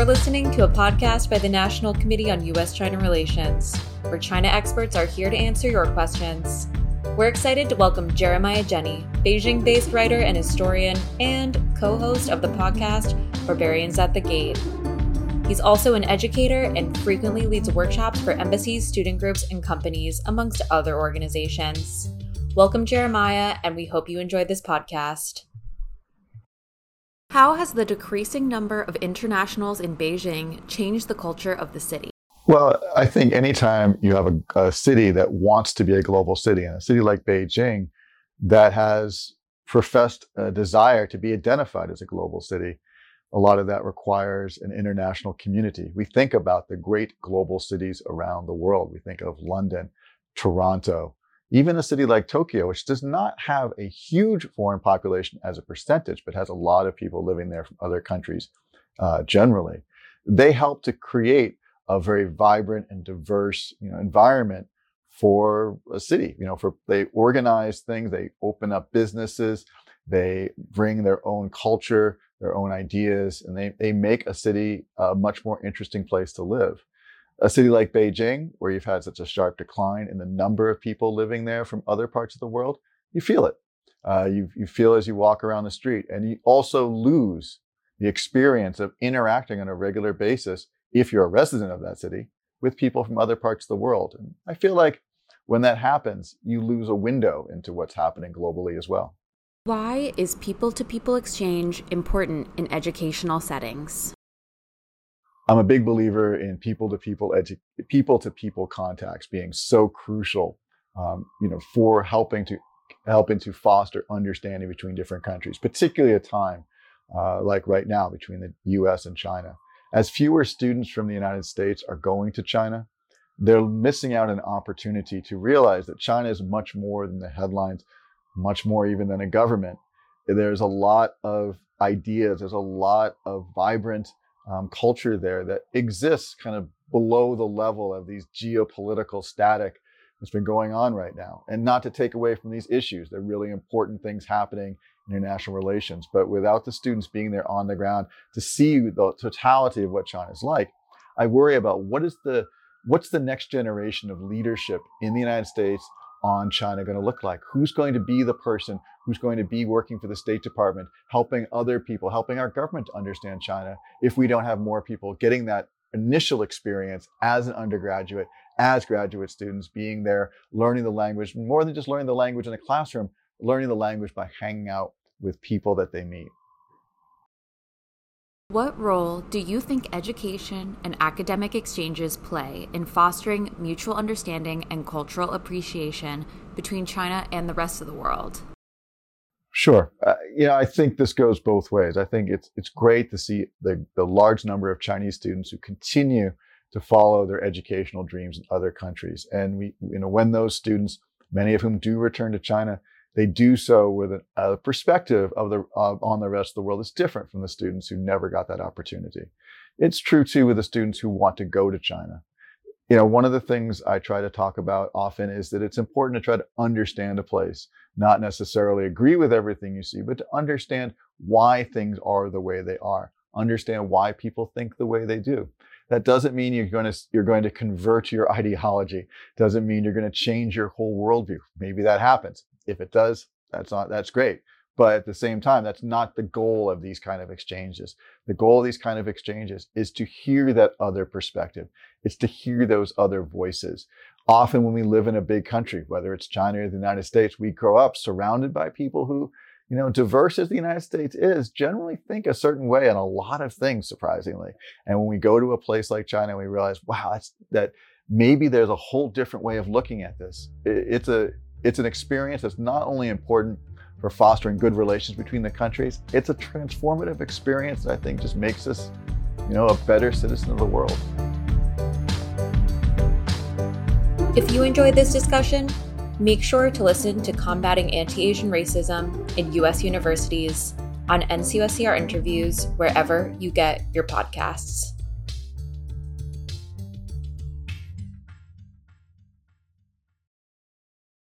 You're listening to a podcast by the National Committee on U.S. China Relations, where China experts are here to answer your questions. We're excited to welcome Jeremiah Jenne, Beijing based writer and historian, and co host of the podcast Barbarians at the Gate. He's also an educator and frequently leads workshops for embassies, student groups, and companies, amongst other organizations. Welcome, Jeremiah, and we hope you enjoyed this podcast. How has the decreasing number of internationals in Beijing changed the culture of the city? Well, I think anytime you have a, a, city that wants to be a global city, and a city like Beijing that has professed a desire to be identified as a global city, a lot of that requires an international community. We think about the great global cities around the world. We think of London, Toronto, even a city like Tokyo, which does not have a huge foreign population as a percentage, but has a lot of people living there from other countries uh, generally. They help to create a very vibrant and diverse you know, environment for a city. You know, for they organize things, they open up businesses, they bring their own culture, their own ideas, and they, they make a city a much more interesting place to live. A city like Beijing, where you've had such a sharp decline in the number of people living there from other parts of the world, you feel it. Uh, you, you feel as you walk around the street, and you also lose the experience of interacting on a regular basis, if you're a resident of that city, with people from other parts of the world. And I feel like when that happens, you lose a window into what's happening globally as well. Why is people to people exchange important in educational settings? I'm a big believer in people to people people to people contacts being so crucial, um, you know, for helping to helping to foster understanding between different countries, particularly a time uh, like right now between the U.S. and China. As fewer students from the United States are going to China, they're missing out an opportunity to realize that China is much more than the headlines much more even than a government. There's a lot of ideas, there's a lot of vibrant um, culture there that exists kind of below the level of these geopolitical static that's been going on right now. And not to take away from these issues, they're really important things happening in international relations. But without the students being there on the ground to see the totality of what China's like, I worry about what is the what's the next generation of leadership in the United States on China going to look like? Who's going to be the person who's going to be working for the State Department, helping other people, helping our government to understand China if we don't have more people getting that initial experience as an undergraduate, as graduate students, being there, learning the language, more than just learning the language in a classroom, learning the language by hanging out with people that they meet. What role do you think education and academic exchanges play in fostering mutual understanding and cultural appreciation between China and the rest of the world? Sure. Uh, know, I think this goes both ways. I think it's it's great to see the, the large number of Chinese students who continue to follow their educational dreams in other countries. And we, you know, when those students, many of whom do return to China, they do so with a, perspective of the uh, on the rest of the world that's different from the students who never got that opportunity. It's true too with the students who want to go to China. You know, one of the things I try to talk about often is that it's important to try to understand a place, not necessarily agree with everything you see, but to understand why things are the way they are. Understand why people think the way they do. That doesn't mean you're going to you're going to convert your ideology. Doesn't mean you're going to change your whole worldview. Maybe that happens. If it does, that's not that's great. But at the same time, that's not the goal of these kind of exchanges. The goal of these kind of exchanges is to hear that other perspective. It's to hear those other voices. Often when we live in a big country, whether it's China or the United States, we grow up surrounded by people who, you know, diverse as the United States is, generally think a certain way on a lot of things, surprisingly. And when we go to a place like China, we realize, wow, that's that maybe there's a whole different way of looking at this. It's a it's an experience that's not only important for fostering good relations between the countries, it's a transformative experience that I think just makes us, you know, a better citizen of the world. If you enjoyed this discussion, make sure to listen to Combating Anti Asian Racism in U.S. Universities on NCUSCR interviews wherever you get your podcasts.